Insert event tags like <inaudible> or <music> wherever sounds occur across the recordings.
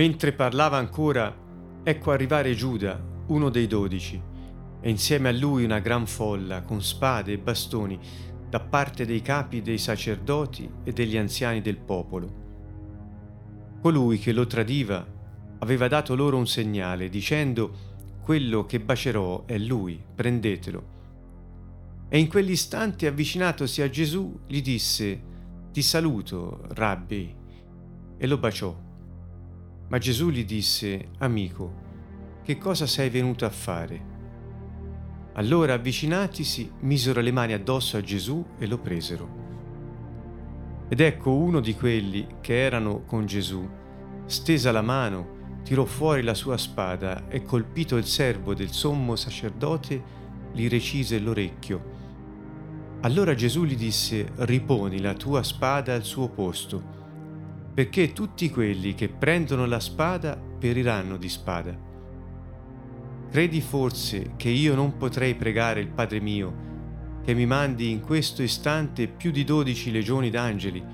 Mentre parlava ancora, ecco arrivare Giuda, uno dei dodici, e insieme a lui una gran folla con spade e bastoni da parte dei capi dei sacerdoti e degli anziani del popolo. Colui che lo tradiva aveva dato loro un segnale dicendo quello che bacerò è lui, prendetelo. E in quell'istante avvicinatosi a Gesù gli disse, Ti saluto, rabbi, e lo baciò. Ma Gesù gli disse, Amico, che cosa sei venuto a fare? Allora avvicinatisi misero le mani addosso a Gesù e lo presero. Ed ecco uno di quelli che erano con Gesù, stesa la mano, tirò fuori la sua spada e colpito il servo del sommo sacerdote, gli recise l'orecchio. Allora Gesù gli disse, riponi la tua spada al suo posto, perché tutti quelli che prendono la spada periranno di spada. Credi forse che io non potrei pregare il Padre mio, che mi mandi in questo istante più di dodici legioni d'angeli?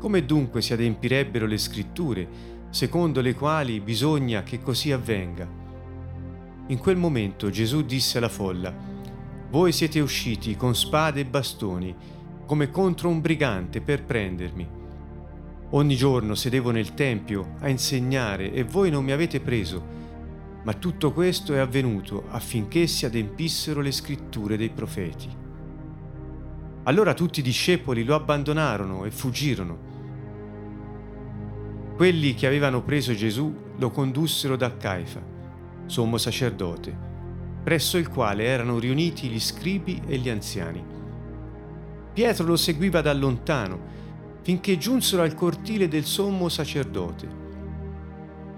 Come dunque si adempirebbero le scritture secondo le quali bisogna che così avvenga. In quel momento Gesù disse alla folla, Voi siete usciti con spade e bastoni, come contro un brigante per prendermi. Ogni giorno sedevo nel Tempio a insegnare e voi non mi avete preso, ma tutto questo è avvenuto affinché si adempissero le scritture dei profeti. Allora tutti i discepoli lo abbandonarono e fuggirono quelli che avevano preso Gesù lo condussero da Caifa, sommo sacerdote, presso il quale erano riuniti gli scribi e gli anziani. Pietro lo seguiva da lontano finché giunsero al cortile del sommo sacerdote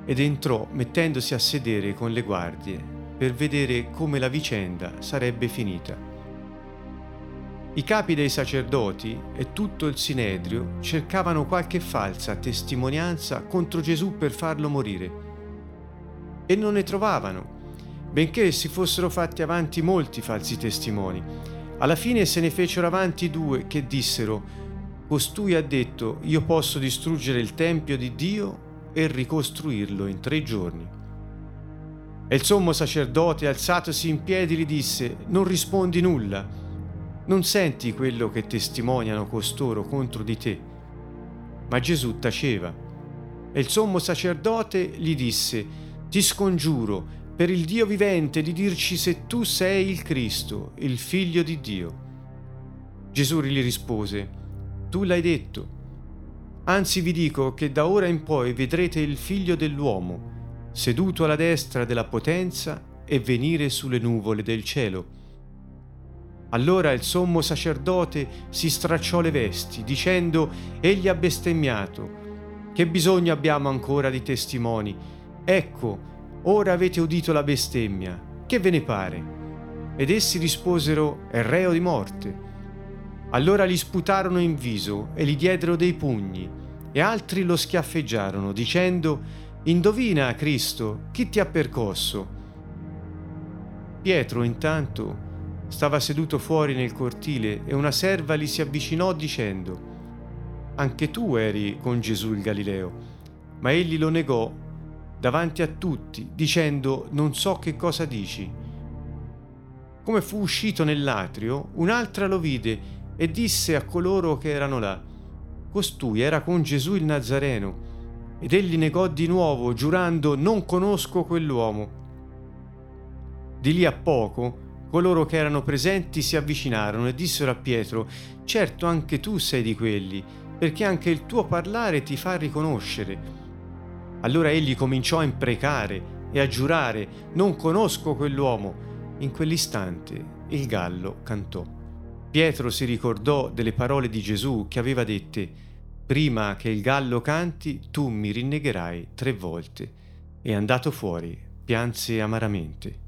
ed entrò mettendosi a sedere con le guardie per vedere come la vicenda sarebbe finita. I capi dei sacerdoti e tutto il Sinedrio cercavano qualche falsa testimonianza contro Gesù per farlo morire. E non ne trovavano, benché si fossero fatti avanti molti falsi testimoni. Alla fine se ne fecero avanti due che dissero, Costui ha detto, io posso distruggere il Tempio di Dio e ricostruirlo in tre giorni. E il sommo sacerdote, alzatosi in piedi, gli disse, non rispondi nulla non senti quello che testimoniano costoro contro di te. Ma Gesù taceva. E il sommo sacerdote gli disse, ti scongiuro per il Dio vivente di dirci se tu sei il Cristo, il figlio di Dio. Gesù gli rispose, tu l'hai detto. Anzi vi dico che da ora in poi vedrete il figlio dell'uomo, seduto alla destra della potenza e venire sulle nuvole del cielo. Allora il sommo sacerdote si stracciò le vesti, dicendo, Egli ha bestemmiato. Che bisogno abbiamo ancora di testimoni? Ecco, ora avete udito la bestemmia. Che ve ne pare? Ed essi risposero, È reo di morte. Allora gli sputarono in viso e gli diedero dei pugni, e altri lo schiaffeggiarono, dicendo, Indovina, Cristo, chi ti ha percosso? Pietro intanto Stava seduto fuori nel cortile e una serva gli si avvicinò dicendo, Anche tu eri con Gesù il Galileo. Ma egli lo negò davanti a tutti, dicendo, Non so che cosa dici. Come fu uscito nell'atrio, un'altra lo vide e disse a coloro che erano là, Costui era con Gesù il Nazareno. Ed egli negò di nuovo, giurando, Non conosco quell'uomo. Di lì a poco, Coloro che erano presenti si avvicinarono e dissero a Pietro, certo anche tu sei di quelli, perché anche il tuo parlare ti fa riconoscere. Allora egli cominciò a imprecare e a giurare, non conosco quell'uomo. In quell'istante il gallo cantò. Pietro si ricordò delle parole di Gesù che aveva dette, prima che il gallo canti tu mi rinnegherai tre volte. E andato fuori, pianse amaramente.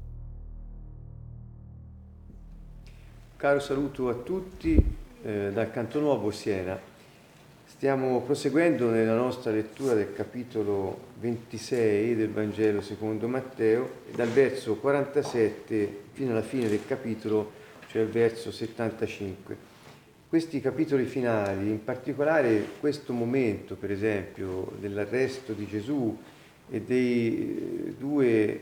Caro saluto a tutti eh, dal Canto Nuovo Siena. Stiamo proseguendo nella nostra lettura del capitolo 26 del Vangelo secondo Matteo, dal verso 47 fino alla fine del capitolo, cioè il verso 75. questi capitoli finali, in particolare questo momento, per esempio, dell'arresto di Gesù e dei eh, due eh,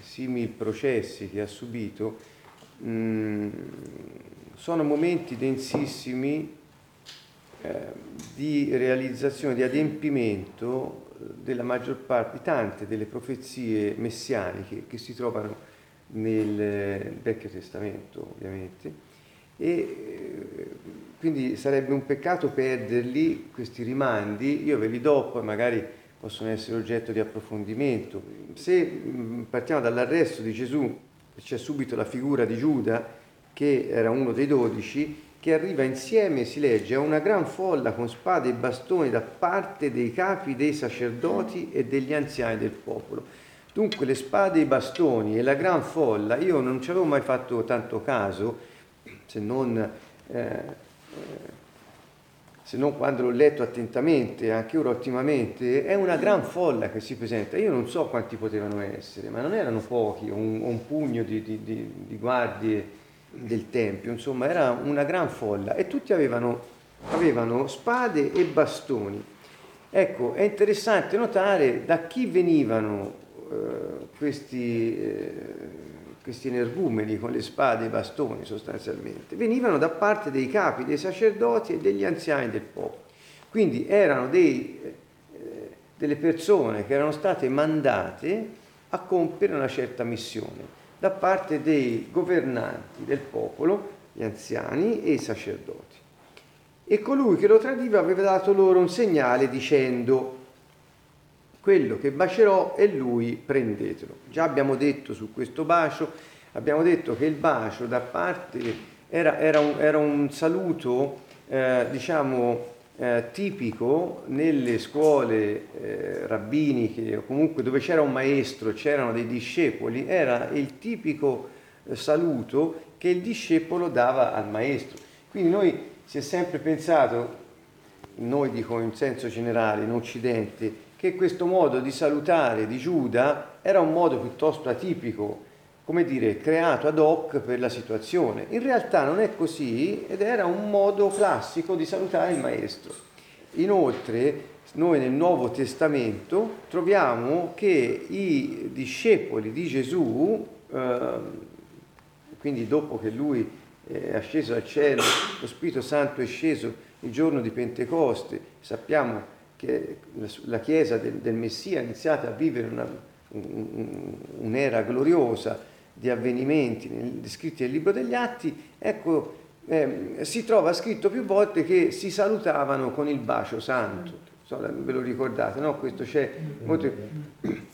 simili processi che ha subito, mm, sono momenti densissimi eh, di realizzazione, di adempimento della maggior parte, di tante delle profezie messianiche che si trovano nel Vecchio Testamento, ovviamente e eh, quindi sarebbe un peccato perderli, questi rimandi, io ve li do, poi magari possono essere oggetto di approfondimento. Se mm, partiamo dall'arresto di Gesù, c'è subito la figura di Giuda, che era uno dei dodici, che arriva insieme, si legge, a una gran folla con spade e bastoni da parte dei capi dei sacerdoti e degli anziani del popolo. Dunque le spade e i bastoni e la gran folla, io non ci avevo mai fatto tanto caso, se non, eh, eh, se non quando l'ho letto attentamente, anche ora ottimamente, è una gran folla che si presenta. Io non so quanti potevano essere, ma non erano pochi, un, un pugno di, di, di, di guardie del Tempio, insomma era una gran folla e tutti avevano, avevano spade e bastoni. Ecco, è interessante notare da chi venivano eh, questi, eh, questi energumeni con le spade e i bastoni sostanzialmente, venivano da parte dei capi, dei sacerdoti e degli anziani del popolo. Quindi erano dei, eh, delle persone che erano state mandate a compiere una certa missione da parte dei governanti del popolo, gli anziani e i sacerdoti. E colui che lo tradiva aveva dato loro un segnale dicendo quello che bacerò è lui, prendetelo. Già abbiamo detto su questo bacio, abbiamo detto che il bacio da parte era, era, un, era un, saluto, eh, diciamo, eh, tipico nelle scuole eh, rabbiniche o comunque dove c'era un maestro, c'erano dei discepoli, era il tipico eh, saluto che il discepolo dava al maestro. Quindi noi si è sempre pensato, noi dico in senso generale, in Occidente, che questo modo di salutare di Giuda era un modo piuttosto atipico, come dire, creato ad hoc per la situazione. In realtà non è così ed era un modo classico di salutare il maestro. Inoltre, noi nel Nuovo Testamento troviamo che i discepoli di Gesù, eh, quindi dopo che lui è asceso al cielo, lo Spirito Santo è sceso il giorno di Pentecoste, sappiamo che la Chiesa del, del Messia ha iniziato a vivere una, un'era gloriosa di avvenimenti descritti nel libro degli Atti, ecco, eh, si trova scritto più volte che si salutavano con il bacio santo. So, ve lo ricordate, no? Questo c'è molto...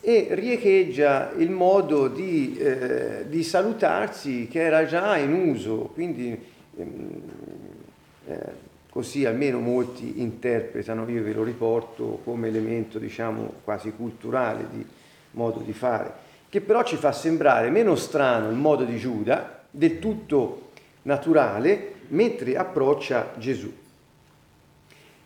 E riecheggia il modo di, eh, di, salutarsi che era già in uso, quindi ehm, eh, così almeno molti interpretano, io ve lo riporto come elemento diciamo quasi culturale di modo di fare, che però ci fa sembrare meno strano il modo di Giuda, del tutto naturale, mentre approccia Gesù.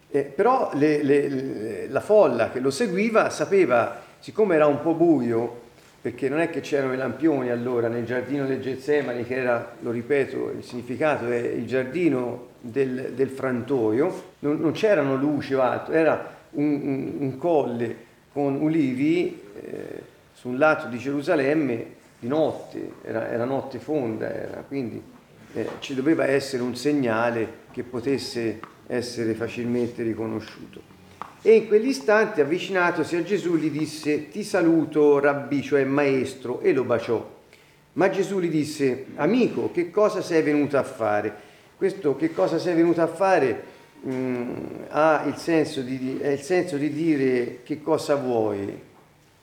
Eh, però le, le, la folla che lo seguiva sapeva, siccome era un po' buio, perché non è che c'erano i lampioni allora nel giardino del Getsemani, che era, lo ripeto, il significato è il giardino del, del frantoio, non, non, c'erano luci o altro, era un, un, un colle con ulivi eh, su un lato di Gerusalemme di notte, era, era notte fonda, era, quindi eh, ci doveva essere un segnale che potesse essere facilmente riconosciuto. E in quell'istante, avvicinatosi a Gesù, gli disse, ti saluto, rabbi, cioè maestro, e lo baciò. Ma Gesù gli disse, amico, che cosa sei venuto a fare? Questo che cosa sei venuto a fare mh, mm, ha il senso, di, è il senso di dire che cosa vuoi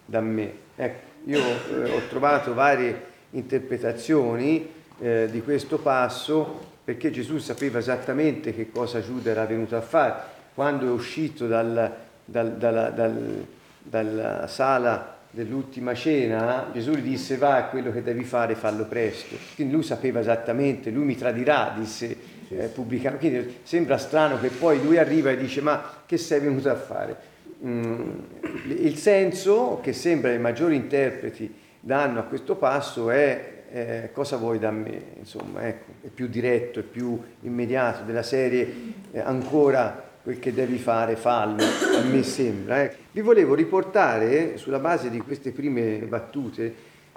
da me. Ecco, io eh, ho trovato varie interpretazioni eh, di questo passo perché Gesù sapeva esattamente che cosa Giuda era venuto a fare quando è uscito dal, dal, dal, dalla sala dell'ultima cena, Gesù gli disse va, quello che devi fare fallo presto. Quindi lui sapeva esattamente, lui mi tradirà, disse eh, pubblicamente. Quindi sembra strano che poi lui arriva e dice ma che sei venuto a fare? Mm, il senso che sembra i maggiori interpreti danno a questo passo è eh, cosa vuoi da me? Insomma, ecco, è più diretto, è più immediato della serie eh, ancora quel che devi fare, fallo, a me sembra. Eh. Vi volevo riportare, sulla base di queste prime battute,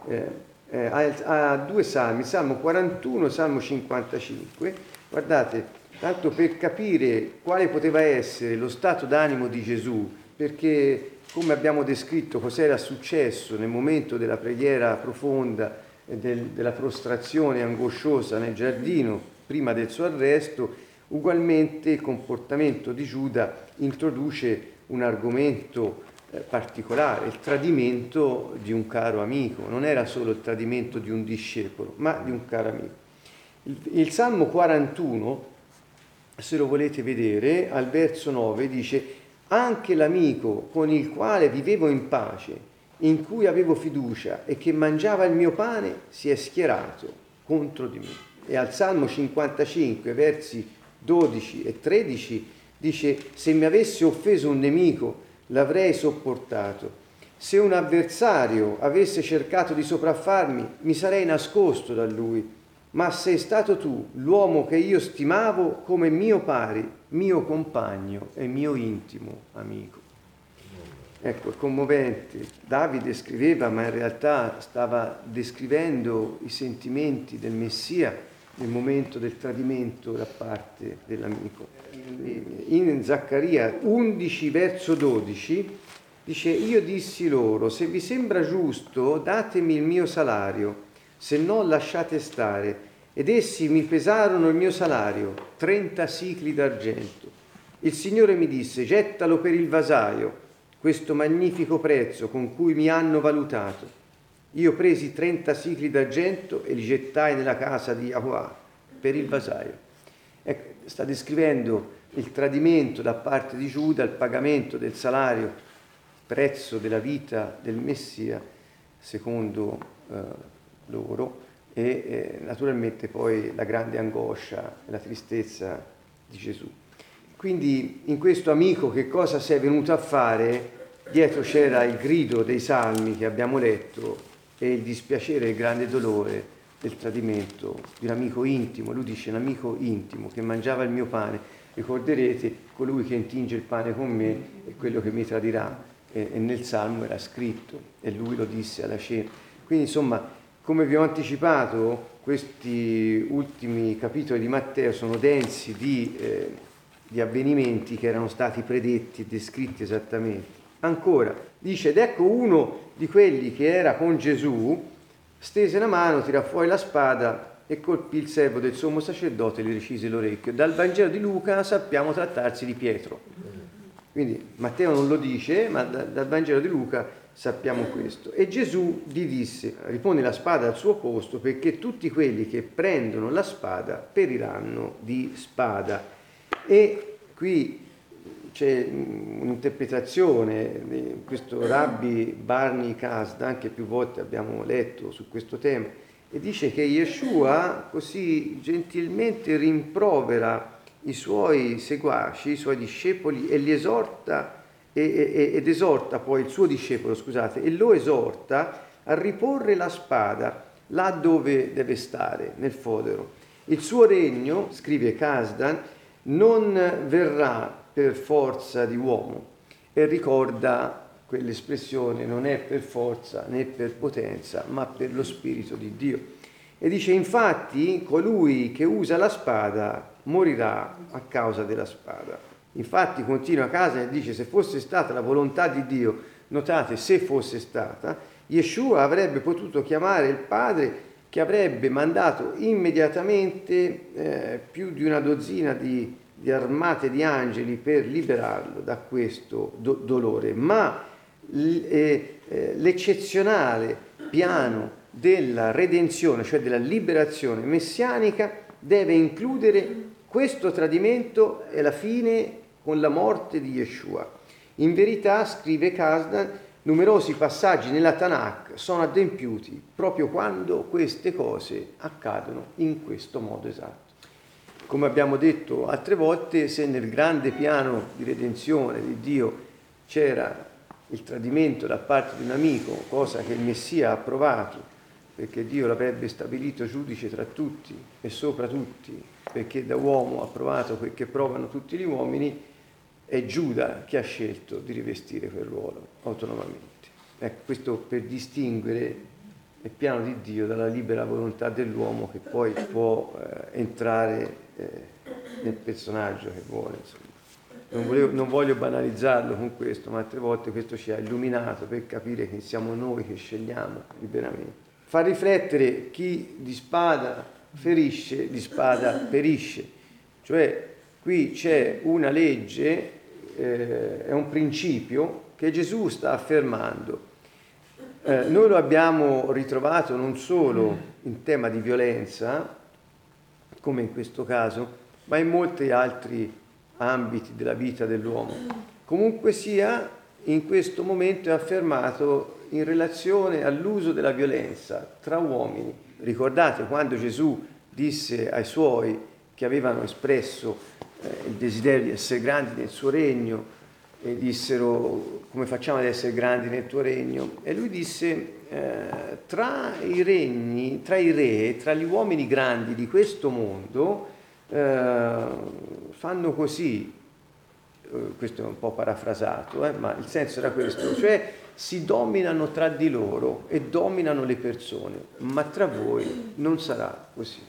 eh, eh, a, a, due salmi, Salmo 41 e Salmo 55. Guardate, tanto per capire quale poteva essere lo stato d'animo di Gesù, perché come abbiamo descritto cos'era successo nel momento della preghiera profonda, del, della prostrazione angosciosa nel giardino prima del suo arresto, ugualmente il comportamento di Giuda introduce un argomento eh, particolare, il tradimento di un caro amico, non era solo il tradimento di un discepolo, ma di un caro amico. Il, il Salmo 41, se lo volete vedere, al verso 9 dice, anche l'amico con il quale vivevo in pace, in cui avevo fiducia e che mangiava il mio pane, si è schierato contro di me. E al Salmo 55, versi 12 e 13, dice, se mi avesse offeso un nemico, l'avrei sopportato. Se un avversario avesse cercato di sopraffarmi, mi sarei nascosto da lui. Ma sei stato tu, l'uomo che io stimavo come mio pari, mio compagno e mio intimo amico. Ecco, è commovente. Davide scriveva, ma in realtà stava descrivendo i sentimenti del Messia nel momento del tradimento da parte dell'amico. In Zaccaria 11 verso 12 dice io dissi loro se vi sembra giusto datemi il mio salario, se no lasciate stare. Ed essi mi pesarono il mio salario, 30 sicli d'argento. Il Signore mi disse gettalo per il vasaio, questo magnifico prezzo con cui mi hanno valutato io presi 30 sicli d'argento e li gettai nella casa di Yahweh per il vasaio. Ecco, sta descrivendo il tradimento da parte di Giuda, il pagamento del salario, prezzo della vita del Messia, secondo eh, loro, e eh, naturalmente poi la grande angoscia e la tristezza di Gesù. Quindi in questo amico che cosa sei venuto a fare? Dietro c'era il grido dei salmi che abbiamo letto e il dispiacere e il grande dolore del tradimento di un amico intimo, lui dice un amico intimo che mangiava il mio pane, ricorderete colui che intinge il pane con me è quello che mi tradirà e, nel Salmo era scritto e lui lo disse alla cena. Quindi insomma, come vi ho anticipato, questi ultimi capitoli di Matteo sono densi di, eh, di avvenimenti che erano stati predetti e descritti esattamente. Ancora, dice, ed ecco uno di quelli che era con Gesù, stese la mano, tirò fuori la spada e colpì il servo del sommo sacerdote e gli recise l'orecchio. Dal Vangelo di Luca sappiamo trattarsi di Pietro. Quindi Matteo non lo dice, ma dal Vangelo di Luca sappiamo questo. E Gesù gli disse, ripone la spada al suo posto perché tutti quelli che prendono la spada periranno di spada. E qui c'è un'interpretazione di questo rabbi Barney Kasdan, che più volte abbiamo letto su questo tema, e dice che Yeshua così gentilmente rimprovera i suoi seguaci, i suoi discepoli e li esorta ed esorta poi il suo discepolo, scusate, e lo esorta a riporre la spada là dove deve stare, nel fodero. Il suo regno, scrive Kasdan, non verrà per forza di uomo e ricorda quell'espressione non è per forza né per potenza, ma per lo Spirito di Dio. E dice infatti colui che usa la spada morirà a causa della spada. Infatti continua a casa e dice se fosse stata la volontà di Dio, notate se fosse stata, Yeshua avrebbe potuto chiamare il Padre che avrebbe mandato immediatamente eh, più di una dozzina di di armate di angeli per liberarlo da questo do- dolore, ma eh, eh, l'eccezionale piano della redenzione, cioè della liberazione messianica, deve includere questo tradimento e la fine con la morte di Yeshua. In verità, scrive Kasdan, numerosi passaggi nella Tanakh sono adempiuti proprio quando queste cose accadono in questo modo esatto come abbiamo detto altre volte, se nel grande piano di redenzione di Dio c'era il tradimento da parte di un amico, cosa che il Messia ha approvato perché Dio l'avrebbe stabilito giudice tra tutti e sopra tutti, perché da uomo ha provato quel che provano tutti gli uomini, è Giuda che ha scelto di rivestire quel ruolo autonomamente. Ecco, questo per distinguere il piano di Dio dalla libera volontà dell'uomo che poi può eh, entrare eh, nel personaggio che vuole. Non, volevo, non, voglio banalizzarlo con questo, ma altre volte questo ci ha illuminato per capire che siamo noi che scegliamo liberamente. Fa riflettere chi di spada ferisce, di spada perisce. Cioè qui c'è una legge, eh, è un principio che Gesù sta affermando eh, noi lo abbiamo ritrovato non solo in tema di violenza, come in questo caso, ma in molti altri ambiti della vita dell'uomo. Comunque sia, in questo momento è affermato in relazione all'uso della violenza tra uomini. Ricordate quando Gesù disse ai suoi che avevano espresso eh, il desiderio di essere grandi nel suo regno, e dissero come facciamo ad essere grandi nel tuo regno? E lui disse eh, tra i regni, tra i re, tra gli uomini grandi di questo mondo eh, fanno così, eh, questo è un po' parafrasato, eh, ma il senso era questo, cioè si dominano tra di loro e dominano le persone, ma tra voi non sarà così.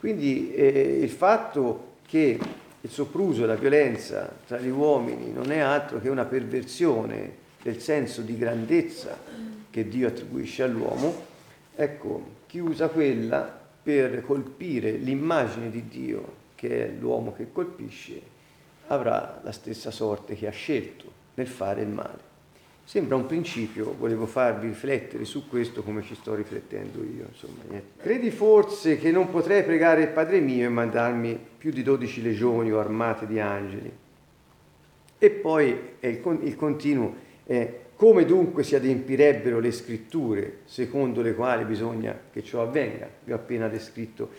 Quindi eh, il fatto che il sopruso e la violenza tra gli uomini non è altro che una perversione del senso di grandezza che Dio attribuisce all'uomo, ecco, chi usa quella per colpire l'immagine di Dio, che è l'uomo che colpisce, avrà la stessa sorte che ha scelto nel fare il male. Sembra un principio, volevo farvi riflettere su questo come ci sto riflettendo io. Insomma, Credi forse che non potrei pregare il Padre mio e mandarmi più di 12 legioni o armate di angeli? E poi il, il continuo è come dunque si adempirebbero le scritture secondo le quali bisogna che ciò avvenga. Vi ho appena descritto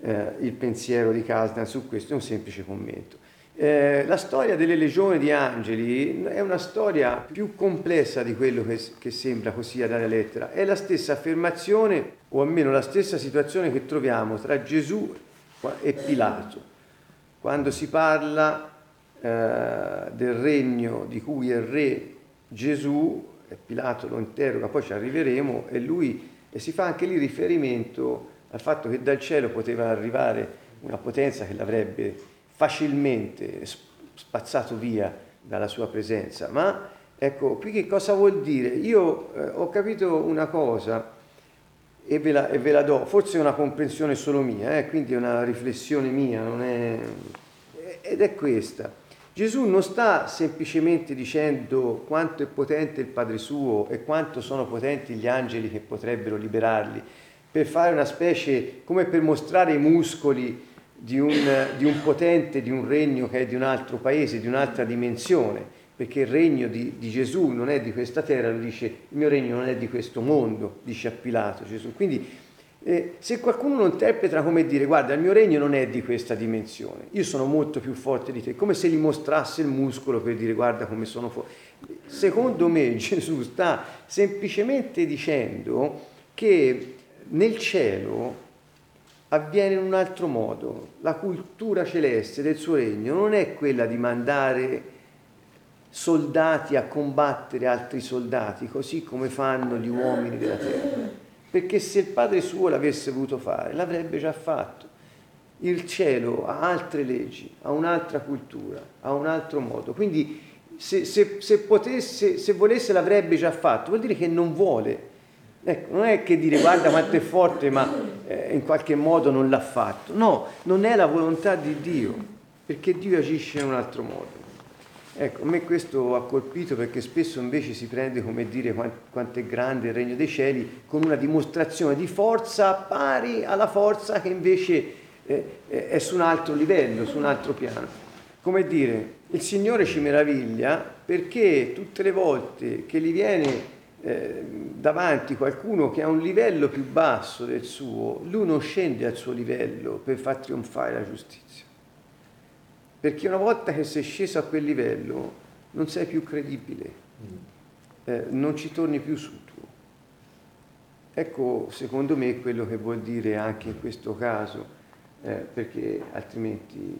eh, il pensiero di Kasdan su questo, è un semplice commento. Eh, la storia delle legioni di angeli è una storia più complessa di quello che, che sembra così dalla lettera. È la stessa affermazione, o almeno la stessa situazione che troviamo tra Gesù e Pilato. Quando si parla eh, del regno di cui è re Gesù, e Pilato lo interroga, poi ci arriveremo, e lui e si fa anche lì riferimento al fatto che dal cielo poteva arrivare una potenza che l'avrebbe facilmente spazzato via dalla sua presenza. Ma ecco, qui che cosa vuol dire? Io eh, ho capito una cosa e ve, la, e ve, la, do, forse è una comprensione solo mia, eh, quindi è una riflessione mia, è... ed è questa. Gesù non sta semplicemente dicendo quanto è potente il Padre suo e quanto sono potenti gli angeli che potrebbero liberarli, per fare una specie, come per mostrare i muscoli di un, di un, potente, di un regno che è di un altro paese, di un'altra dimensione, perché il regno di, di, Gesù non è di questa terra, lo dice il mio regno non è di questo mondo, dice a Pilato Gesù. Quindi eh, se qualcuno lo interpreta come dire guarda il mio regno non è di questa dimensione, io sono molto più forte di te, come se gli mostrasse il muscolo per dire guarda come sono forte. Secondo me <laughs> Gesù sta semplicemente dicendo che nel cielo avviene in un altro modo. La cultura celeste del suo regno non è quella di mandare soldati a combattere altri soldati, così come fanno gli uomini della terra. Perché se il Padre suo l'avesse voluto fare, l'avrebbe già fatto. Il cielo ha altre leggi, ha un'altra cultura, ha un altro modo. Quindi se, se, se, potesse, se volesse l'avrebbe già fatto, vuol dire che non vuole Ecco, non è che dire guarda quanto è forte ma eh, in qualche modo non l'ha fatto. No, non è la volontà di Dio, perché Dio agisce in un altro modo. Ecco, a me questo ha colpito perché spesso invece si prende come dire quanto è grande il regno dei cieli con una dimostrazione di forza pari alla forza che invece eh, è su un altro livello, su un altro piano. Come dire, il Signore ci meraviglia perché tutte le volte che gli viene eh, davanti qualcuno che ha un livello più basso del suo, lui non scende al suo livello per far trionfare la giustizia. Perché una volta che sei sceso a quel livello non sei più credibile, mm. eh, non ci torni più su tuo. ecco, secondo me, quello che vuol dire anche in questo caso, eh, perché altrimenti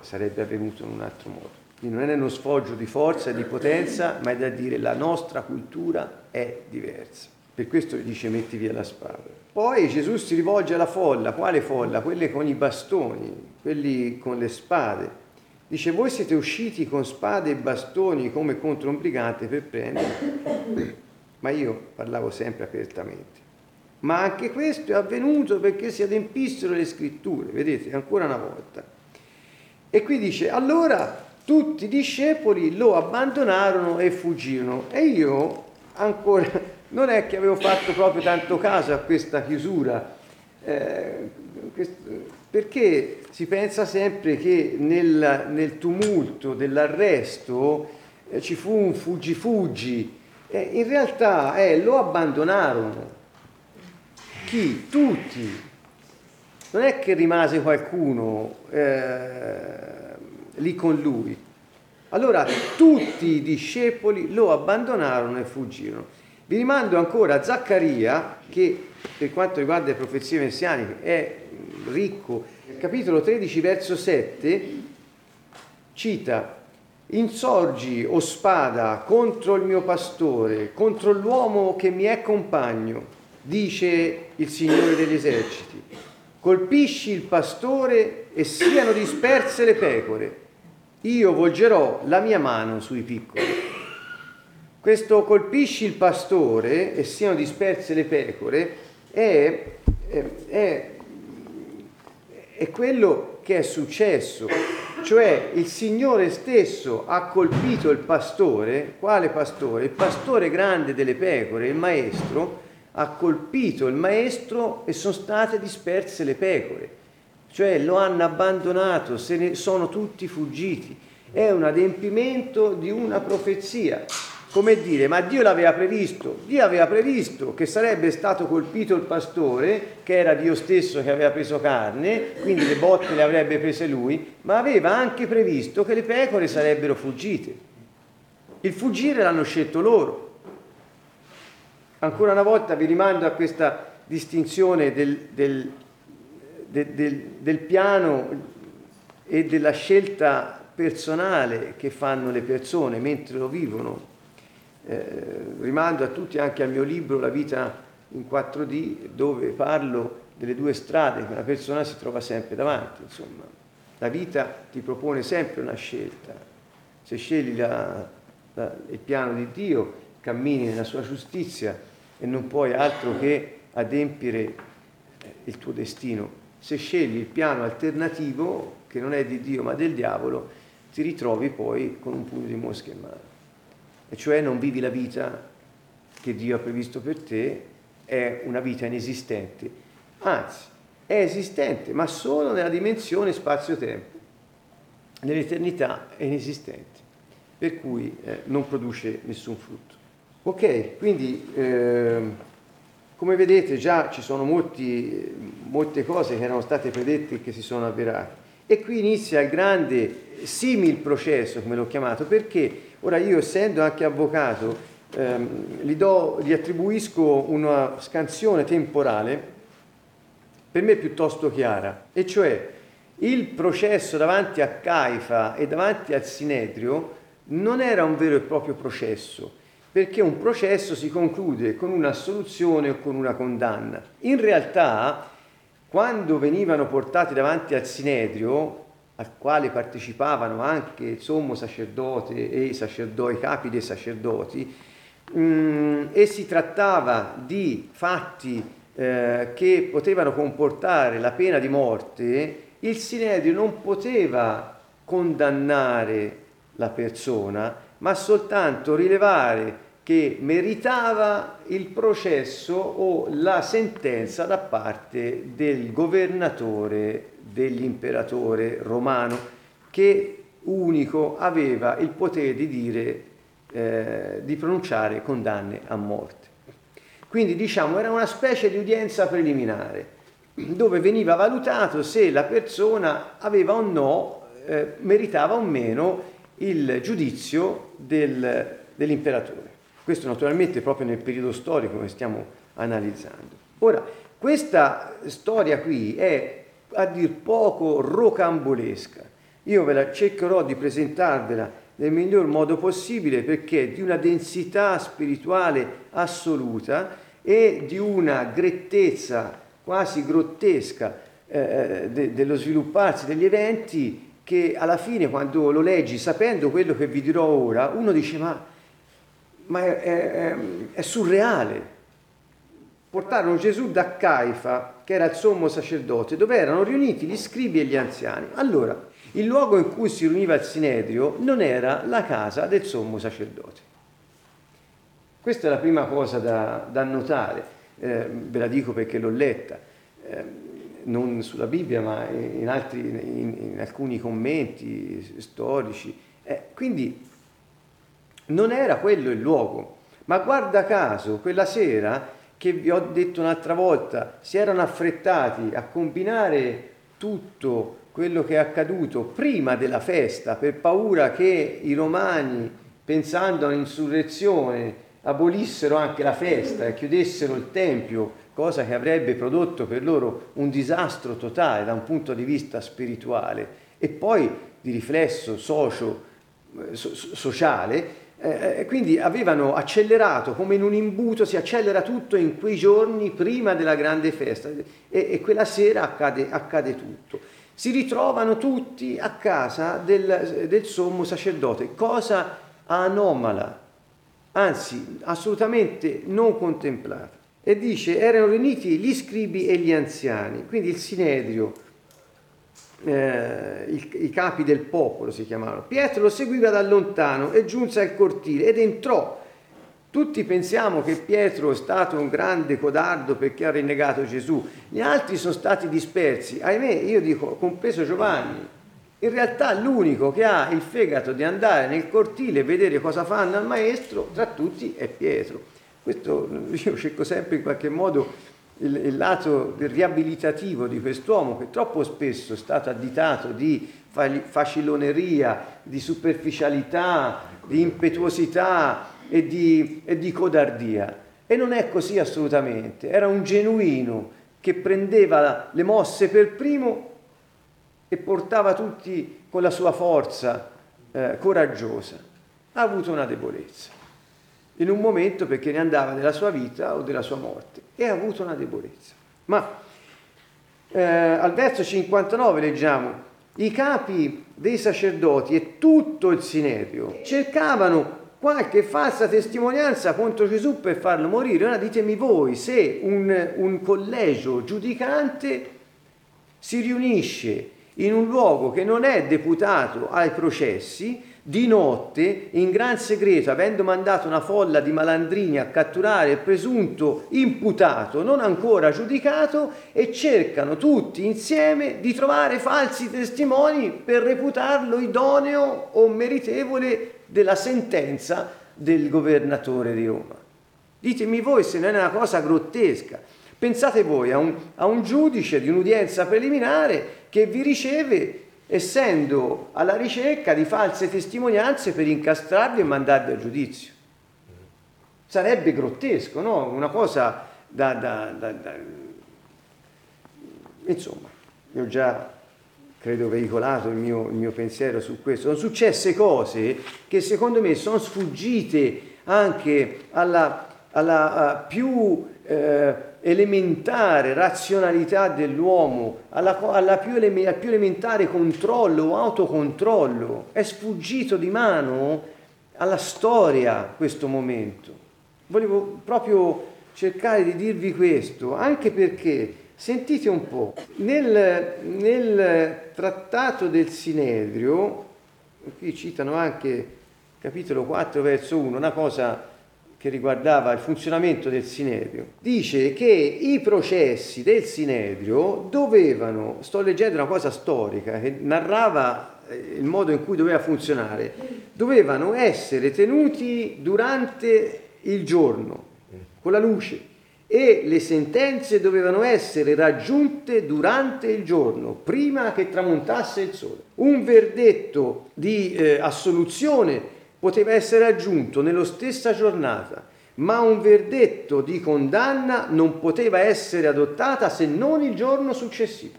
sarebbe avvenuto in un altro modo. Quindi non è uno sfoggio di forza e di potenza, ma è da dire la nostra cultura è diversa. Per questo dice metti via la spada. Poi Gesù si rivolge alla folla, quale folla? Quelle con i bastoni, quelli con le spade. Dice voi siete usciti con spade e bastoni come contro un brigante per prendere, <coughs> ma io parlavo sempre apertamente. Ma anche questo è avvenuto perché si adempissero le scritture, vedete, ancora una volta. E qui dice, allora tutti i discepoli lo abbandonarono e fuggirono. E io ancora, non è che avevo fatto proprio tanto caso a questa chiusura, eh, perché si pensa sempre che nel, nel tumulto dell'arresto eh, ci fu un fuggi-fuggi, eh, in realtà eh, lo abbandonarono. Chi? Tutti. Non è che rimase qualcuno eh, lì con lui. Allora tutti i discepoli lo abbandonarono e fuggirono. Vi rimando ancora a Zaccaria, che per quanto riguarda le profezie messianiche è ricco, capitolo 13, verso 7, cita, insorgi, o spada, contro il mio pastore, contro l'uomo che mi è compagno, dice il Signore degli eserciti. Colpisci il pastore e siano disperse le pecore. Io volgerò la mia mano sui piccoli. Questo colpisci il pastore e siano disperse le pecore è, è, è quello che è successo, cioè il Signore stesso ha colpito il pastore, quale pastore? Il pastore grande delle pecore, il maestro, ha colpito il maestro e sono state disperse le pecore, cioè lo hanno abbandonato, se ne sono tutti fuggiti. È un adempimento di una profezia come dire, ma Dio l'aveva previsto, Dio aveva previsto che sarebbe stato colpito il pastore, che era Dio stesso che aveva preso carne, quindi le botte le avrebbe prese lui, ma aveva anche previsto che le pecore sarebbero fuggite. Il fuggire l'hanno scelto loro. Ancora una volta vi rimando a questa distinzione del, del, del, del piano e della scelta personale che fanno le persone mentre lo vivono eh, rimando a tutti anche al mio libro La vita in 4D dove parlo delle due strade che una persona si trova sempre davanti. Insomma, la vita ti propone sempre una scelta. Se scegli la, la, il piano di Dio, cammini nella sua giustizia e non puoi altro che adempiere eh, il tuo destino. Se scegli il piano alternativo, che non è di Dio ma del diavolo, ti ritrovi poi con un pugno di mosche in mano e cioè non vivi la vita che Dio ha previsto per te, è una vita inesistente, anzi è esistente, ma solo nella dimensione spazio-tempo, nell'eternità è inesistente, per cui eh, non produce nessun frutto. Ok, quindi eh, come vedete già ci sono molti, molte cose che erano state predette e che si sono avverate. E qui inizia il grande simil processo, come l'ho chiamato, perché Ora io essendo anche avvocato ehm, gli, do, gli attribuisco una scansione temporale per me piuttosto chiara, e cioè il processo davanti a Caifa e davanti al Sinedrio non era un vero e proprio processo, perché un processo si conclude con un'assoluzione o con una condanna. In realtà, quando venivano portati davanti al Sinedrio, al quale partecipavano anche il sommo sacerdote e i, sacerdoti, i capi dei sacerdoti, mh, mm, e si trattava di fatti eh, che potevano comportare la pena di morte, il Sinedrio non poteva condannare la persona, ma soltanto rilevare che meritava il processo o la sentenza da parte del governatore dell'imperatore romano che unico aveva il potere di dire, eh, di pronunciare condanne a morte. Quindi diciamo era una specie di udienza preliminare dove veniva valutato se la persona aveva o no, eh, meritava o meno il giudizio del, dell'imperatore. Questo naturalmente proprio nel periodo storico che stiamo analizzando. Ora, questa storia qui è a dir poco rocambolesca. Io ve la cercherò di presentarvela nel miglior modo possibile perché è di una densità spirituale assoluta e di una grettezza quasi grottesca eh, eh, de, dello svilupparsi degli eventi che alla fine quando lo leggi sapendo quello che vi dirò ora, uno dice ma, ma è, è, è surreale. Portarono Gesù da Caifa, che era il sommo sacerdote, dove erano riuniti gli scribi e gli anziani. Allora, il luogo in cui si riuniva il Sinedrio non era la casa del sommo sacerdote. Questa è la prima cosa da, da notare, eh, ve la dico perché l'ho letta, eh, non sulla Bibbia ma in, altri, in, in alcuni commenti storici. Eh, quindi non era quello il luogo, ma guarda caso quella sera che vi ho detto un'altra volta, si erano affrettati a combinare tutto quello che è accaduto prima della festa per paura che i romani, pensando all'insurrezione, abolissero anche la festa e chiudessero il Tempio, cosa che avrebbe prodotto per loro un disastro totale da un punto di vista spirituale. E poi di riflesso socio, eh, so, sociale, eh, quindi avevano accelerato come in un imbuto, si accelera tutto in quei giorni prima della grande festa e, e quella sera accade, accade tutto si ritrovano tutti a casa del, del sommo sacerdote, cosa anomala, anzi assolutamente non contemplata. E dice, erano riuniti gli scribi e gli anziani, quindi il sinedrio, eh, i, i capi del popolo si chiamavano. Pietro lo seguiva da lontano e giunse al cortile ed entrò tutti pensiamo che Pietro è stato un grande codardo perché ha rinnegato Gesù, gli altri sono stati dispersi, ahimè io dico, compreso Giovanni, in realtà l'unico che ha il fegato di andare nel cortile e vedere cosa fanno al maestro, tra tutti è Pietro. Questo <laughs> io cerco sempre in qualche modo il, il lato riabilitativo di quest'uomo che troppo spesso è stato additato di faciloneria, di superficialità, di impetuosità, e di, e di codardia. E non è così assolutamente, era un genuino che prendeva le mosse per primo e portava tutti con la sua forza eh, coraggiosa. Ha avuto una debolezza, in un momento perché ne andava della sua vita o della sua morte, e ha avuto una debolezza. Ma eh, al verso 59 leggiamo, i capi dei sacerdoti e tutto il Sinedrio cercavano qualche falsa testimonianza contro Gesù per farlo morire. Ora ditemi voi se un, un collegio giudicante si riunisce in un luogo che non è deputato ai processi, di notte, in gran segreto, avendo mandato una folla di malandrini a catturare il presunto imputato, non ancora giudicato, e cercano tutti insieme di trovare falsi testimoni per reputarlo idoneo o meritevole della sentenza del governatore di Roma. Ditemi voi se non è una cosa grottesca. Pensate voi a un, a un giudice di un'udienza preliminare che vi riceve essendo alla ricerca di false testimonianze per incastrarvi e mandarvi a giudizio. Sarebbe grottesco, no? Una cosa da, da, da, da... Insomma, io ho già credo veicolato il mio, il mio pensiero su questo, sono successe cose che secondo me sono sfuggite anche alla, alla più eh, elementare razionalità dell'uomo, alla, alla più al più elementare controllo o autocontrollo. È sfuggito di mano alla storia questo momento. Volevo proprio cercare di dirvi questo, anche perché Sentite un po', nel, nel trattato del Sinedrio, qui citano anche capitolo 4 verso 1, una cosa che riguardava il funzionamento del Sinedrio, dice che i processi del Sinedrio dovevano, sto leggendo una cosa storica che narrava eh, il modo in cui doveva funzionare, dovevano essere tenuti durante il giorno, con la luce e le sentenze dovevano essere raggiunte durante il giorno, prima che tramontasse il sole. Un verdetto di eh, assoluzione poteva essere raggiunto nello stessa giornata, ma un verdetto di condanna non poteva essere adottata se non il giorno successivo.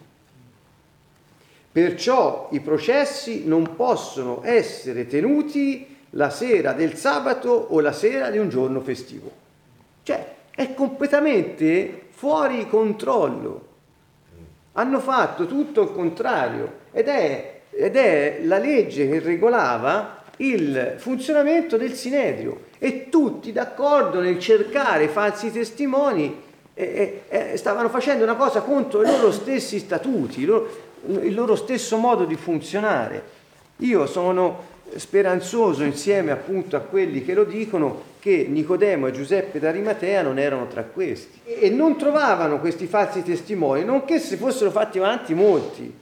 Perciò i processi non possono essere tenuti la sera del sabato o la sera di un giorno festivo. Cioè, è completamente fuori controllo. Hanno fatto tutto il contrario ed è, ed è la legge che regolava il funzionamento del Sinedrio e tutti d'accordo nel cercare falsi testimoni eh, eh, stavano facendo una cosa contro i loro stessi statuti, il loro, il loro stesso modo di funzionare. Io sono speranzoso insieme appunto a quelli che lo dicono che Nicodemo e Giuseppe d'Arimatea non erano tra questi e non trovavano questi falsi testimoni, nonché se fossero fatti avanti molti.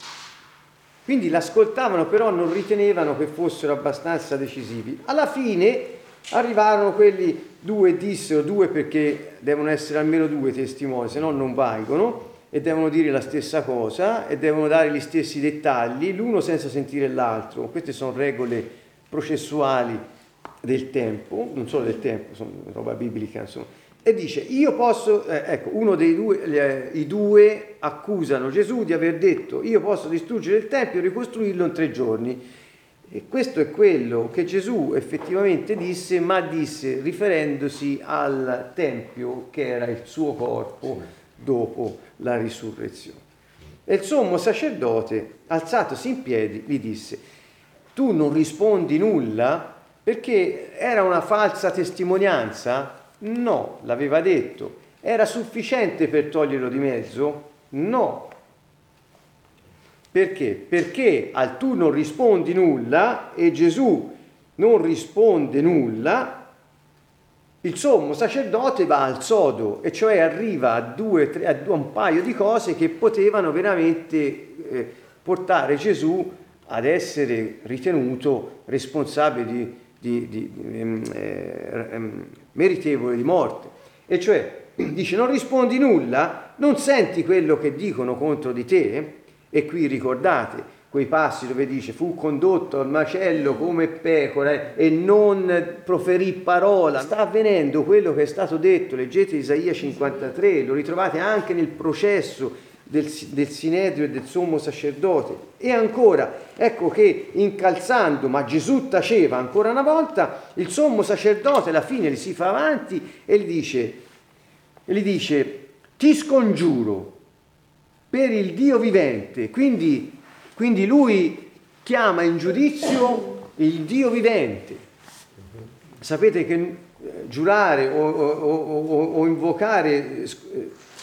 Quindi l'ascoltavano, però non ritenevano che fossero abbastanza decisivi. Alla fine arrivarono quelli due dissero due perché devono essere almeno due testimoni, se no non valgono e devono dire la stessa cosa e devono dare gli stessi dettagli, l'uno senza sentire l'altro. Queste sono regole processuali del tempo, non solo del tempo, sono roba biblica, insomma. E dice, io posso, eh, ecco, uno dei due, eh, i due accusano Gesù di aver detto, io posso distruggere il Tempio e ricostruirlo in tre giorni. E questo è quello che Gesù effettivamente disse, ma disse riferendosi al Tempio che era il suo corpo dopo la risurrezione. E il sommo sacerdote, alzatosi in piedi, gli disse, tu non rispondi nulla perché era una falsa testimonianza? No, l'aveva detto. Era sufficiente per toglierlo di mezzo? No. Perché? Perché al tu non rispondi nulla e Gesù non risponde nulla, il sommo sacerdote va al sodo, e cioè arriva a, due, tre, a un paio di cose che potevano veramente eh, portare Gesù ad essere ritenuto responsabile di, di, di ehm, eh, ehm, meritevole di morte. E cioè <clears throat> dice non rispondi nulla, non senti quello che dicono contro di te, e qui ricordate, quei passi dove dice fu condotto al macello come pecora e non proferì parola. Sta avvenendo quello che è stato detto, leggete Isaia 53, lo ritrovate anche nel processo del, del Sinedrio e del sommo sacerdote. E ancora, ecco che incalzando, ma Gesù taceva ancora una volta, il sommo sacerdote alla fine gli si fa avanti e gli dice, gli dice ti scongiuro per il Dio vivente, quindi quindi lui chiama in giudizio il Dio vivente. Sapete che eh, giurare o, o, o, o invocare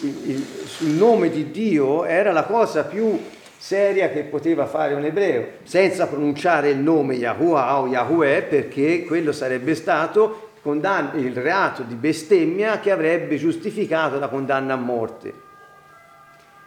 il, sul nome di Dio era la cosa più seria che poteva fare un ebreo, senza pronunciare il nome Yahuwah o Yahweh, perché quello sarebbe stato il reato di bestemmia che avrebbe giustificato la condanna a morte.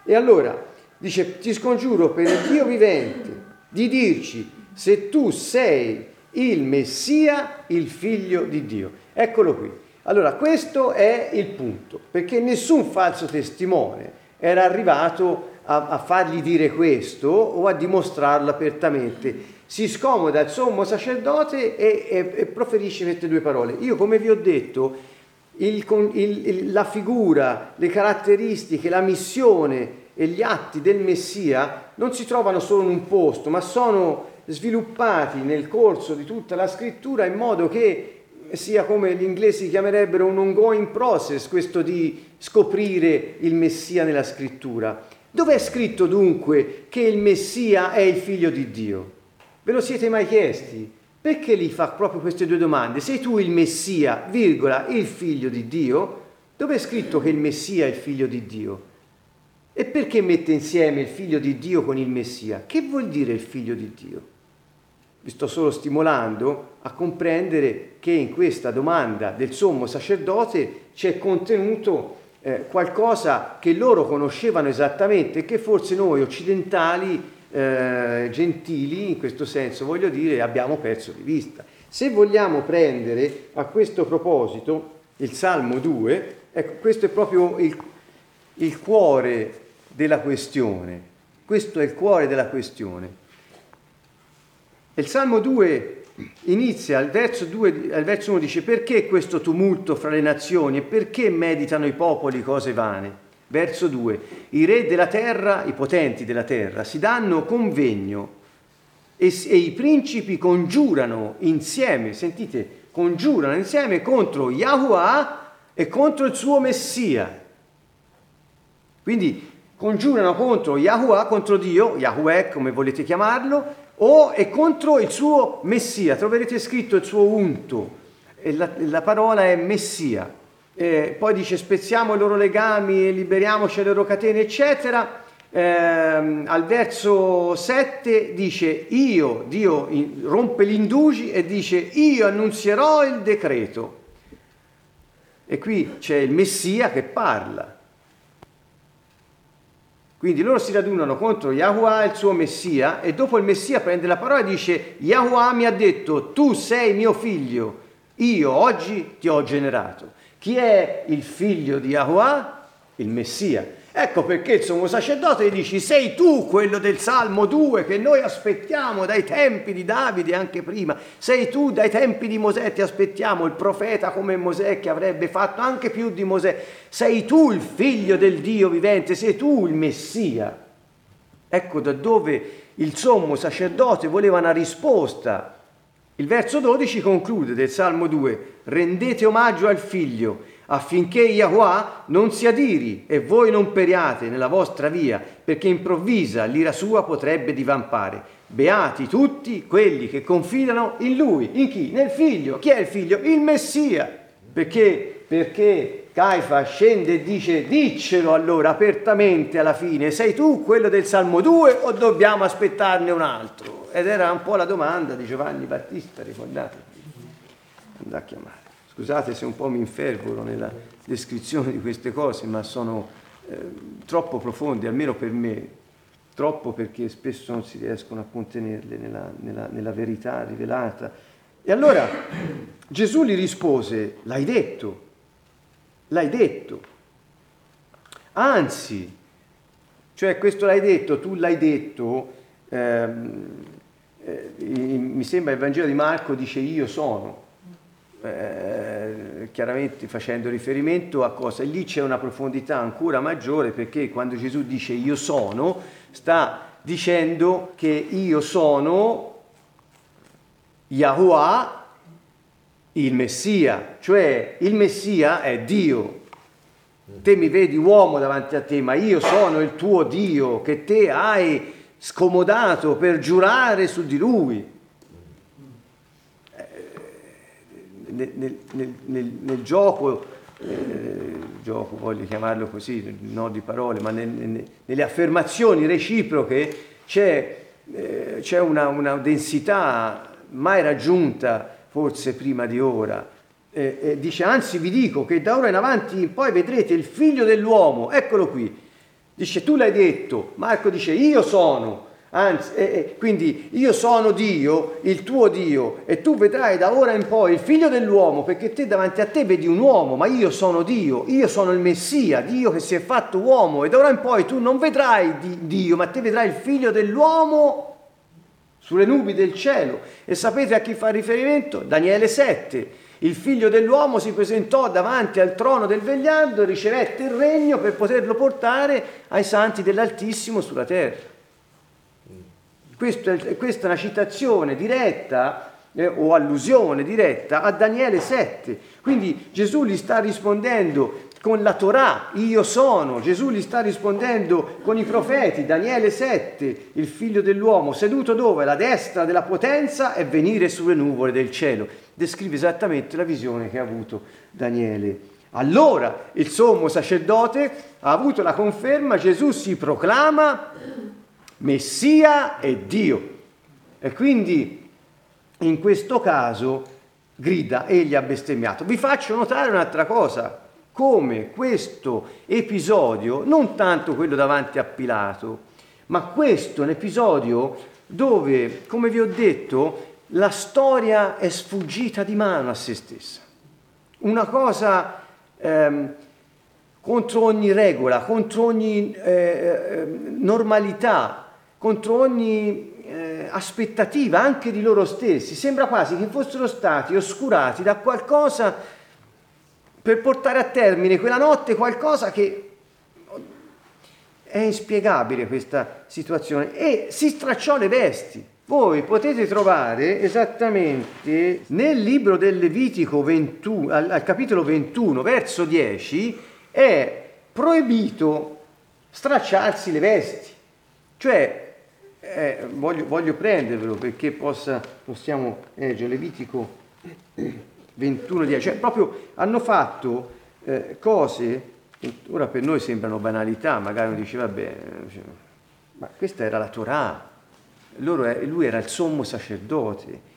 E allora dice ti scongiuro per il Dio vivente di dirci se tu sei il Messia, il figlio di Dio. Eccolo qui. Allora, questo è il punto, perché nessun falso testimone era arrivato a, a fargli dire questo o a dimostrarlo apertamente. Si scomoda il sommo sacerdote e, e, e proferisce queste due parole. Io, come vi ho detto, il, il, la figura, le caratteristiche, la missione e gli atti del Messia non si trovano solo in un posto, ma sono sviluppati nel corso di tutta la scrittura in modo che sia come gli inglesi chiamerebbero un ongoing process, questo di scoprire il Messia nella scrittura. Dove è scritto dunque che il Messia è il figlio di Dio? Ve lo siete mai chiesti? Perché gli fa proprio queste due domande? Sei tu il Messia, virgola, il figlio di Dio? Dove è scritto che il Messia è il figlio di Dio? E perché mette insieme il figlio di Dio con il Messia? Che vuol dire il figlio di Dio? Vi sto solo stimolando a comprendere che in questa domanda del sommo sacerdote c'è contenuto eh, qualcosa che loro conoscevano esattamente e che forse noi occidentali, eh, gentili in questo senso, voglio dire, abbiamo perso di vista. Se vogliamo prendere a questo proposito il Salmo 2, ecco, questo è proprio il, il cuore della questione. Questo è il cuore della questione. Il Salmo 2 inizia al verso, 2, al verso 1 dice perché questo tumulto fra le nazioni e perché meditano i popoli cose vane? Verso 2, i re della terra, i potenti della terra, si danno convegno e, e i principi congiurano insieme, sentite, congiurano insieme contro Yahuwah e contro il suo Messia. Quindi congiurano contro Yahuwah, contro Dio, Yahweh come volete chiamarlo, o è contro il suo Messia. Troverete scritto il suo unto, la, la parola è Messia. Eh, poi dice spezziamo i loro legami e liberiamoci le loro catene, eccetera. Eh, al verso 7 dice io, Dio rompe gli indugi e dice io annunzierò il decreto. E qui c'è il Messia che parla. Quindi loro si radunano contro Yahuwah, il suo Messia, e dopo il Messia prende la parola e dice, Yahuwah mi ha detto, tu sei mio figlio, io oggi ti ho generato. Chi è il figlio di Yahuwah? Il Messia. Ecco perché il sommo sacerdote gli dice, sei tu quello del Salmo 2 che noi aspettiamo dai tempi di Davide anche prima, sei tu dai tempi di Mosè, ti aspettiamo il profeta come Mosè che avrebbe fatto anche più di Mosè, sei tu il figlio del Dio vivente, sei tu il Messia. Ecco da dove il sommo sacerdote voleva una risposta. Il verso 12 conclude del Salmo 2, rendete omaggio al figlio affinché Yahweh non si adiri e voi non periate nella vostra via, perché improvvisa l'ira sua potrebbe divampare. Beati tutti quelli che confidano in lui. In chi? Nel figlio. Chi è il figlio? Il Messia. Perché? Perché Caifa scende e dice diccelo allora apertamente alla fine, sei tu quello del Salmo 2 o dobbiamo aspettarne un altro? Ed era un po' la domanda di Giovanni Battista, ricordate? Andà a chiamare. Scusate se un po' mi infervoro nella descrizione di queste cose, ma sono eh, troppo profonde, almeno per me, troppo perché spesso non si riescono a contenerle nella, nella, nella verità rivelata. E allora Gesù gli rispose, l'hai detto, l'hai detto. Anzi, cioè questo l'hai detto, tu l'hai detto, ehm, eh, mi sembra il Vangelo di Marco dice io sono, eh, chiaramente facendo riferimento a cosa? Lì c'è una profondità ancora maggiore perché quando Gesù dice io sono, sta dicendo che io sono Yahuwah, il Messia, cioè il Messia è Dio. Te mi vedi uomo davanti a te, ma io sono il tuo Dio che te hai scomodato per giurare su di Lui. Nel, nel, nel, gioco, eh, gioco voglio chiamarlo così, no di parole, ma nelle affermazioni reciproche c'è, eh, c'è una, una, densità mai raggiunta forse prima di ora. Eh, dice anzi vi dico che da ora in avanti poi vedrete il figlio dell'uomo, eccolo qui. Dice tu l'hai detto, Marco dice io sono Anzi, eh, quindi io sono Dio, il tuo Dio, e tu vedrai da ora in poi il figlio dell'uomo, perché te davanti a te vedi un uomo, ma io sono Dio, io sono il Messia, Dio che si è fatto uomo, e da ora in poi tu non vedrai di Dio, ma te vedrai il figlio dell'uomo sulle nubi del cielo. E sapete a chi fa riferimento? Daniele 7. Il figlio dell'uomo si presentò davanti al trono del vegliardo e ricevette il regno per poterlo portare ai santi dell'Altissimo sulla terra. Questa è una citazione diretta eh, o allusione diretta a Daniele 7. Quindi Gesù gli sta rispondendo con la Torah, io sono, Gesù gli sta rispondendo con i profeti, Daniele 7, il figlio dell'uomo, seduto dove? La destra della potenza e venire sulle nuvole del cielo. Descrive esattamente la visione che ha avuto Daniele. Allora il sommo sacerdote ha avuto la conferma, Gesù si proclama Messia e Dio. E quindi in questo caso grida, egli ha bestemmiato. Vi faccio notare un'altra cosa, come questo episodio, non tanto quello davanti a Pilato, ma questo è un episodio dove, come vi ho detto, la storia è sfuggita di mano a se stessa. Una cosa ehm, contro ogni regola, contro ogni eh, eh normalità, contro ogni eh, aspettativa anche di loro stessi. Sembra quasi che fossero stati oscurati da qualcosa per portare a termine quella notte qualcosa che è inspiegabile questa situazione e si stracciò le vesti. Voi potete trovare esattamente nel libro del Levitico 21, al, al capitolo 21, verso 10, è proibito stracciarsi le vesti. Cioè, eh, voglio, voglio, prendervelo perché possa, possiamo leggere Levitico 21, 10. Cioè, proprio hanno fatto eh, cose ora per noi sembrano banalità, magari uno dice vabbè, ma questa era la Torah, lui era il sommo sacerdote.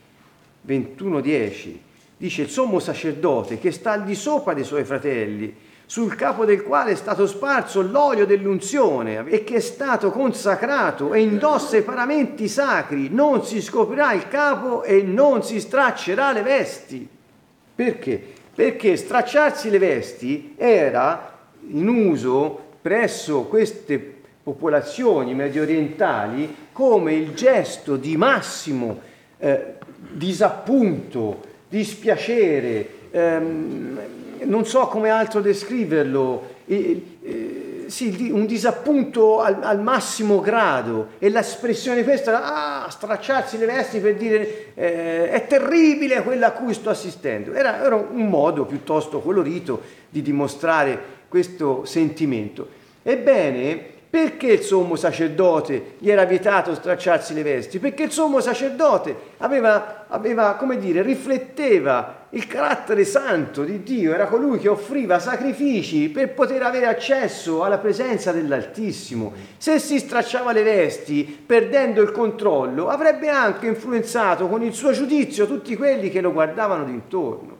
21.10 dice il sommo sacerdote che sta al di sopra dei suoi fratelli, sul capo del quale è stato sparso l'olio dell'unzione e che è stato consacrato e indossa i paramenti sacri, non si scoprirà il capo e non si straccerà le vesti. Perché? Perché stracciarsi le vesti era in uso presso queste popolazioni medio orientali come il gesto di massimo eh, disappunto, dispiacere, ehm, non so come altro descriverlo, eh, eh, sì, un disappunto al, al, massimo grado e l'espressione questa ah, stracciarsi le vesti per dire eh, è terribile quella a cui sto assistendo. Era, era un modo piuttosto colorito di dimostrare questo sentimento. Ebbene, perché il sommo sacerdote gli era vietato stracciarsi le vesti? Perché il sommo sacerdote aveva, aveva, come dire, rifletteva il carattere santo di Dio, era colui che offriva sacrifici per poter avere accesso alla presenza dell'Altissimo. Se si stracciava le vesti perdendo il controllo, avrebbe anche influenzato con il suo giudizio tutti quelli che lo guardavano d'intorno.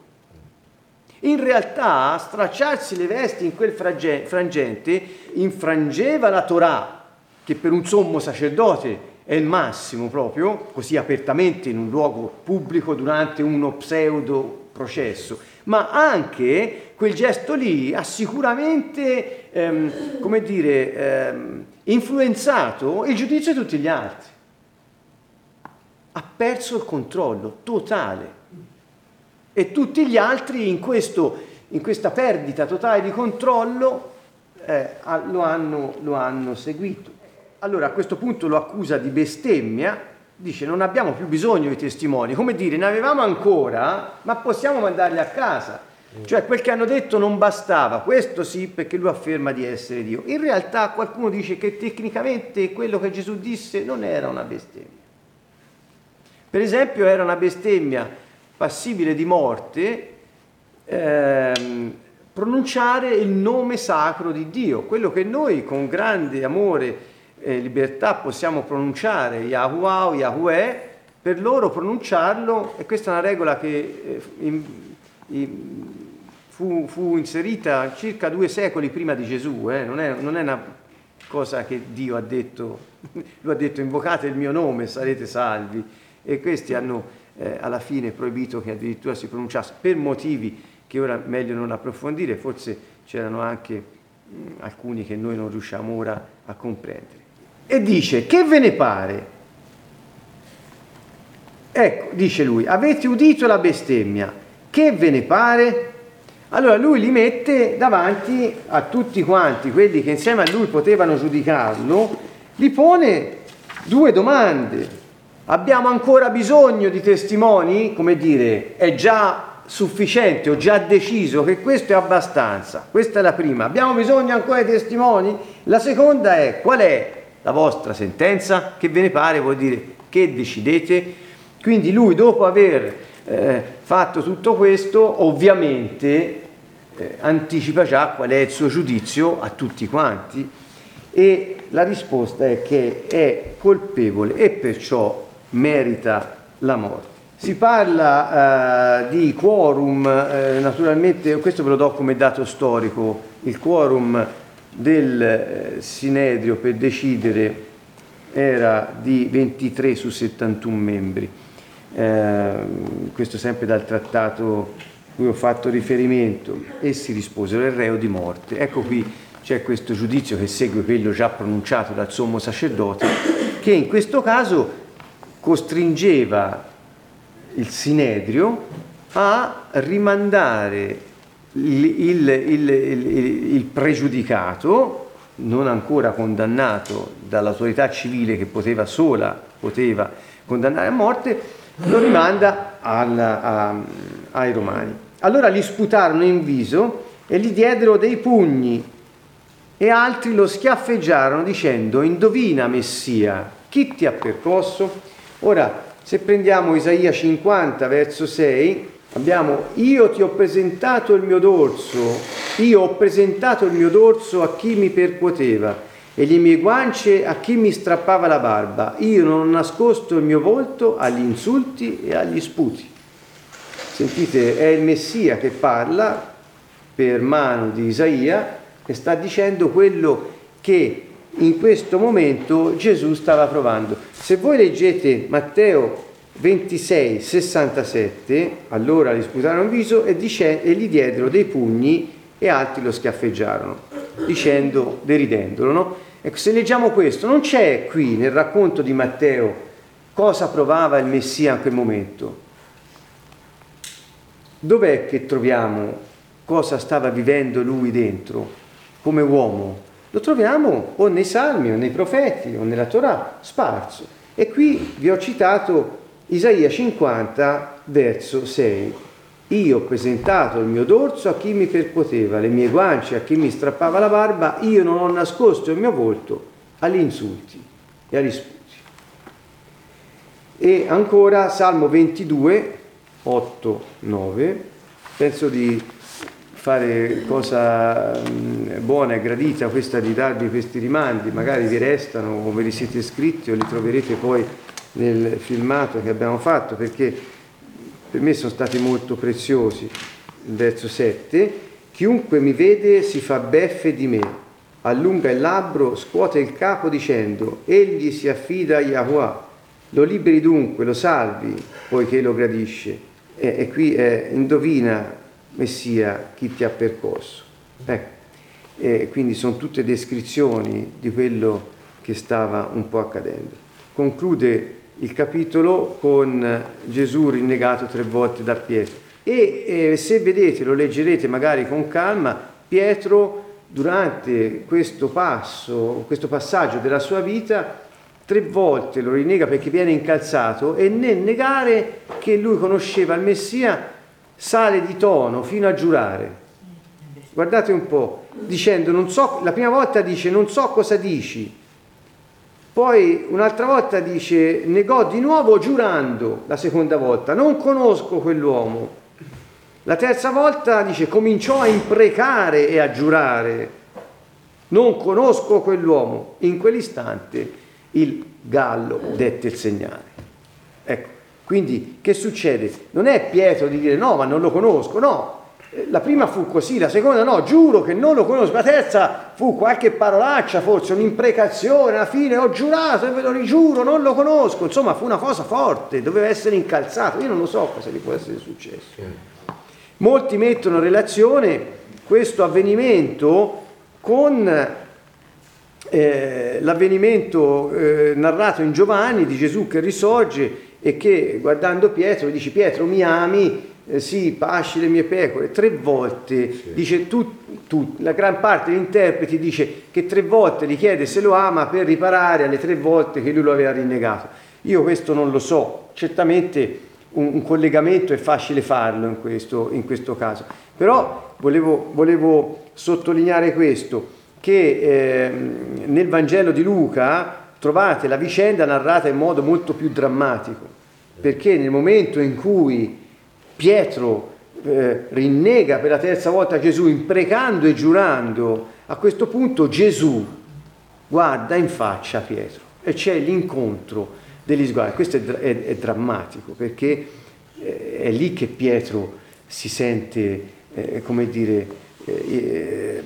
In realtà stracciarsi le vesti in quel frangente infrangeva la Torah, che per un sommo sacerdote è il massimo proprio, così apertamente in un luogo pubblico durante uno pseudo processo, ma anche quel gesto lì ha sicuramente, ehm, come dire, ehm, influenzato il giudizio di tutti gli altri. Ha perso il controllo totale e tutti gli altri in, questo, in questa perdita totale di controllo eh, lo, hanno, lo hanno seguito. Allora a questo punto lo accusa di bestemmia, dice non abbiamo più bisogno di testimoni, come dire ne avevamo ancora, ma possiamo mandarli a casa. Cioè quel che hanno detto non bastava, questo sì perché lui afferma di essere Dio. In realtà qualcuno dice che tecnicamente quello che Gesù disse non era una bestemmia. Per esempio era una bestemmia passibile di morte ehm, pronunciare il nome sacro di Dio, quello che noi con grande amore e libertà possiamo pronunciare, Yahuwah o Yahweh, per loro pronunciarlo, e questa è una regola che eh, in, in, fu, fu, inserita circa due secoli prima di Gesù, eh? non, è, non è una cosa che Dio ha detto, <laughs> lui ha detto invocate il mio nome, sarete salvi, e questi hanno eh, alla fine proibito che addirittura si pronunciasse per motivi che ora meglio non approfondire, forse c'erano anche mh, alcuni che noi non riusciamo ora a comprendere. E dice, che ve ne pare? Ecco, dice lui, avete udito la bestemmia, che ve ne pare? Allora lui li mette davanti a tutti quanti, quelli che insieme a lui potevano giudicarlo, gli pone due domande. Abbiamo ancora bisogno di testimoni? Come dire, è già sufficiente, ho già deciso che questo è abbastanza. Questa è la prima. Abbiamo bisogno ancora di testimoni? La seconda è qual è la vostra sentenza? Che ve ne pare? Vuol dire che decidete? Quindi lui dopo aver eh, fatto tutto questo ovviamente eh, anticipa già qual è il suo giudizio a tutti quanti e la risposta è che è colpevole e perciò merita la morte. Si parla eh, di quorum, eh, naturalmente questo ve lo do come dato storico, il quorum del eh, Sinedrio per decidere era di 23 su 71 membri, eh, questo sempre dal trattato cui ho fatto riferimento, essi risposero il reo di morte. Ecco qui c'è questo giudizio che segue quello già pronunciato dal sommo sacerdote, che in questo caso costringeva il Sinedrio a rimandare il, il, il, il, pregiudicato, non ancora condannato dall'autorità civile che poteva sola poteva condannare a morte, lo rimanda al, a, ai romani. Allora gli sputarono in viso e gli diedero dei pugni e altri lo schiaffeggiarono dicendo indovina Messia, chi ti ha percosso? Ora, se prendiamo Isaia 50 verso 6, abbiamo io ti ho presentato il mio dorso, io ho presentato il mio dorso a chi mi percuoteva e le mie guance a chi mi strappava la barba, io non ho nascosto il mio volto agli insulti e agli sputi. Sentite, è il Messia che parla per mano di Isaia e sta dicendo quello che in questo momento Gesù stava provando. Se voi leggete Matteo 26, 67, allora gli sputarono il viso e, dice, e gli diedero dei pugni e altri lo schiaffeggiarono, dicendo, deridendolo. No? Ecco, se leggiamo questo, non c'è qui nel racconto di Matteo cosa provava il Messia in quel momento. Dov'è che troviamo cosa stava vivendo lui dentro come uomo? Lo troviamo o nei salmi o nei profeti o nella Torah sparso. E qui vi ho citato Isaia 50 verso 6. Io ho presentato il mio dorso a chi mi percuoteva, le mie guance a chi mi strappava la barba, io non ho nascosto il mio volto agli insulti e agli sputi. E ancora Salmo 22, 8, 9, penso di fare cosa buona e gradita questa di darvi questi rimandi, magari vi restano o ve li siete scritti o li troverete poi nel filmato che abbiamo fatto perché per me sono stati molto preziosi. Il verso 7, chiunque mi vede si fa beffe di me, allunga il labbro, scuote il capo dicendo, egli si affida a Yahweh, lo liberi dunque, lo salvi, poiché lo gradisce. E, e qui è, indovina Messia chi ti ha percorso. Ecco. E quindi sono tutte descrizioni di quello che stava un po' accadendo. Conclude il capitolo con Gesù rinnegato tre volte da Pietro. E eh, se vedete, lo leggerete magari con calma, Pietro durante questo passo, questo passaggio della sua vita, tre volte lo rinnega perché viene incalzato e nel negare che lui conosceva il Messia sale di tono fino a giurare. Guardate un po', dicendo, non so, la prima volta dice non so cosa dici, poi un'altra volta dice negò di nuovo giurando, la seconda volta, non conosco quell'uomo. La terza volta dice cominciò a imprecare e a giurare, non conosco quell'uomo. In quell'istante il gallo dette il segnale. Ecco, quindi che succede? Non è Pietro di dire no, ma non lo conosco, no. Eh, la prima fu così, la seconda no, giuro che non lo conosco, la terza fu qualche parolaccia, forse un'imprecazione, alla fine ho giurato e ve lo rigiuro, non lo conosco, insomma fu una cosa forte, doveva essere incalzato, io non lo so cosa gli può essere successo. Molti mettono in relazione questo avvenimento con eh, l'avvenimento eh, narrato in Giovanni di Gesù che risorge e che guardando Pietro dice Pietro mi ami? Eh, sì, pasci le mie pecore, tre volte, sì. dice tu, tu, la gran parte degli interpreti dice che tre volte gli chiede se lo ama per riparare alle tre volte che lui lo aveva rinnegato. Io questo non lo so, certamente un, un collegamento è facile farlo in questo, in questo caso, però volevo, volevo, sottolineare questo, che eh, nel Vangelo di Luca trovate la vicenda narrata in modo molto più drammatico perché nel momento in cui Pietro eh, rinnega per la terza volta Gesù, imprecando e giurando, a questo punto Gesù guarda in faccia Pietro e c'è l'incontro degli sguardi. Questo è, è, è drammatico perché eh, è lì che Pietro si sente, eh, come dire, eh,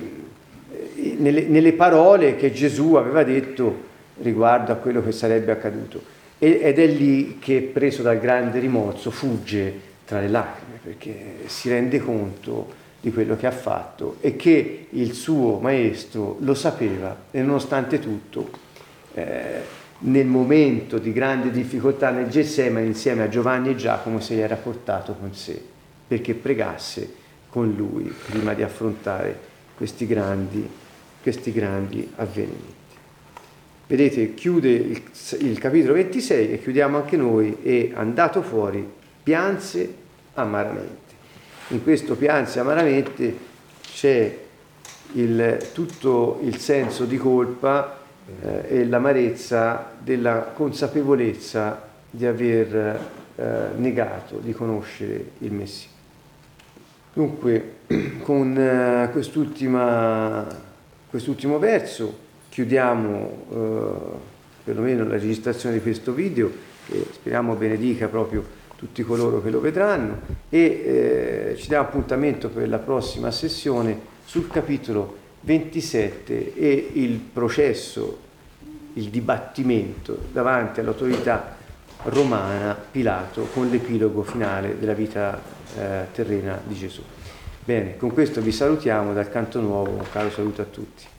eh, nelle, nelle parole che Gesù aveva detto riguardo a quello che sarebbe accaduto ed è lì che, preso dal grande rimorso, fugge tra le lacrime, perché si rende conto di quello che ha fatto e che il suo maestro lo sapeva e nonostante tutto eh, nel momento di grande difficoltà nel Getsemani insieme a Giovanni e Giacomo se li era portato con sé perché pregasse con lui prima di affrontare questi grandi, questi grandi avvenimenti. Vedete, chiude il, il capitolo 26 e chiudiamo anche noi e andato fuori pianse amaramente. In questo pianse amaramente c'è il, tutto il senso di colpa eh, e l'amarezza della consapevolezza di aver eh, negato di conoscere il Messia. Dunque, <clears throat> con eh, quest'ultimo verso chiudiamo eh, perlomeno la registrazione di questo video, che speriamo benedica proprio tutti coloro che lo vedranno, e eh, ci dà appuntamento per la prossima sessione sul capitolo 27 e il processo, il dibattimento davanti all'autorità romana Pilato con l'epilogo finale della vita eh, terrena di Gesù. Bene, con questo vi salutiamo dal canto nuovo, un caro saluto a tutti.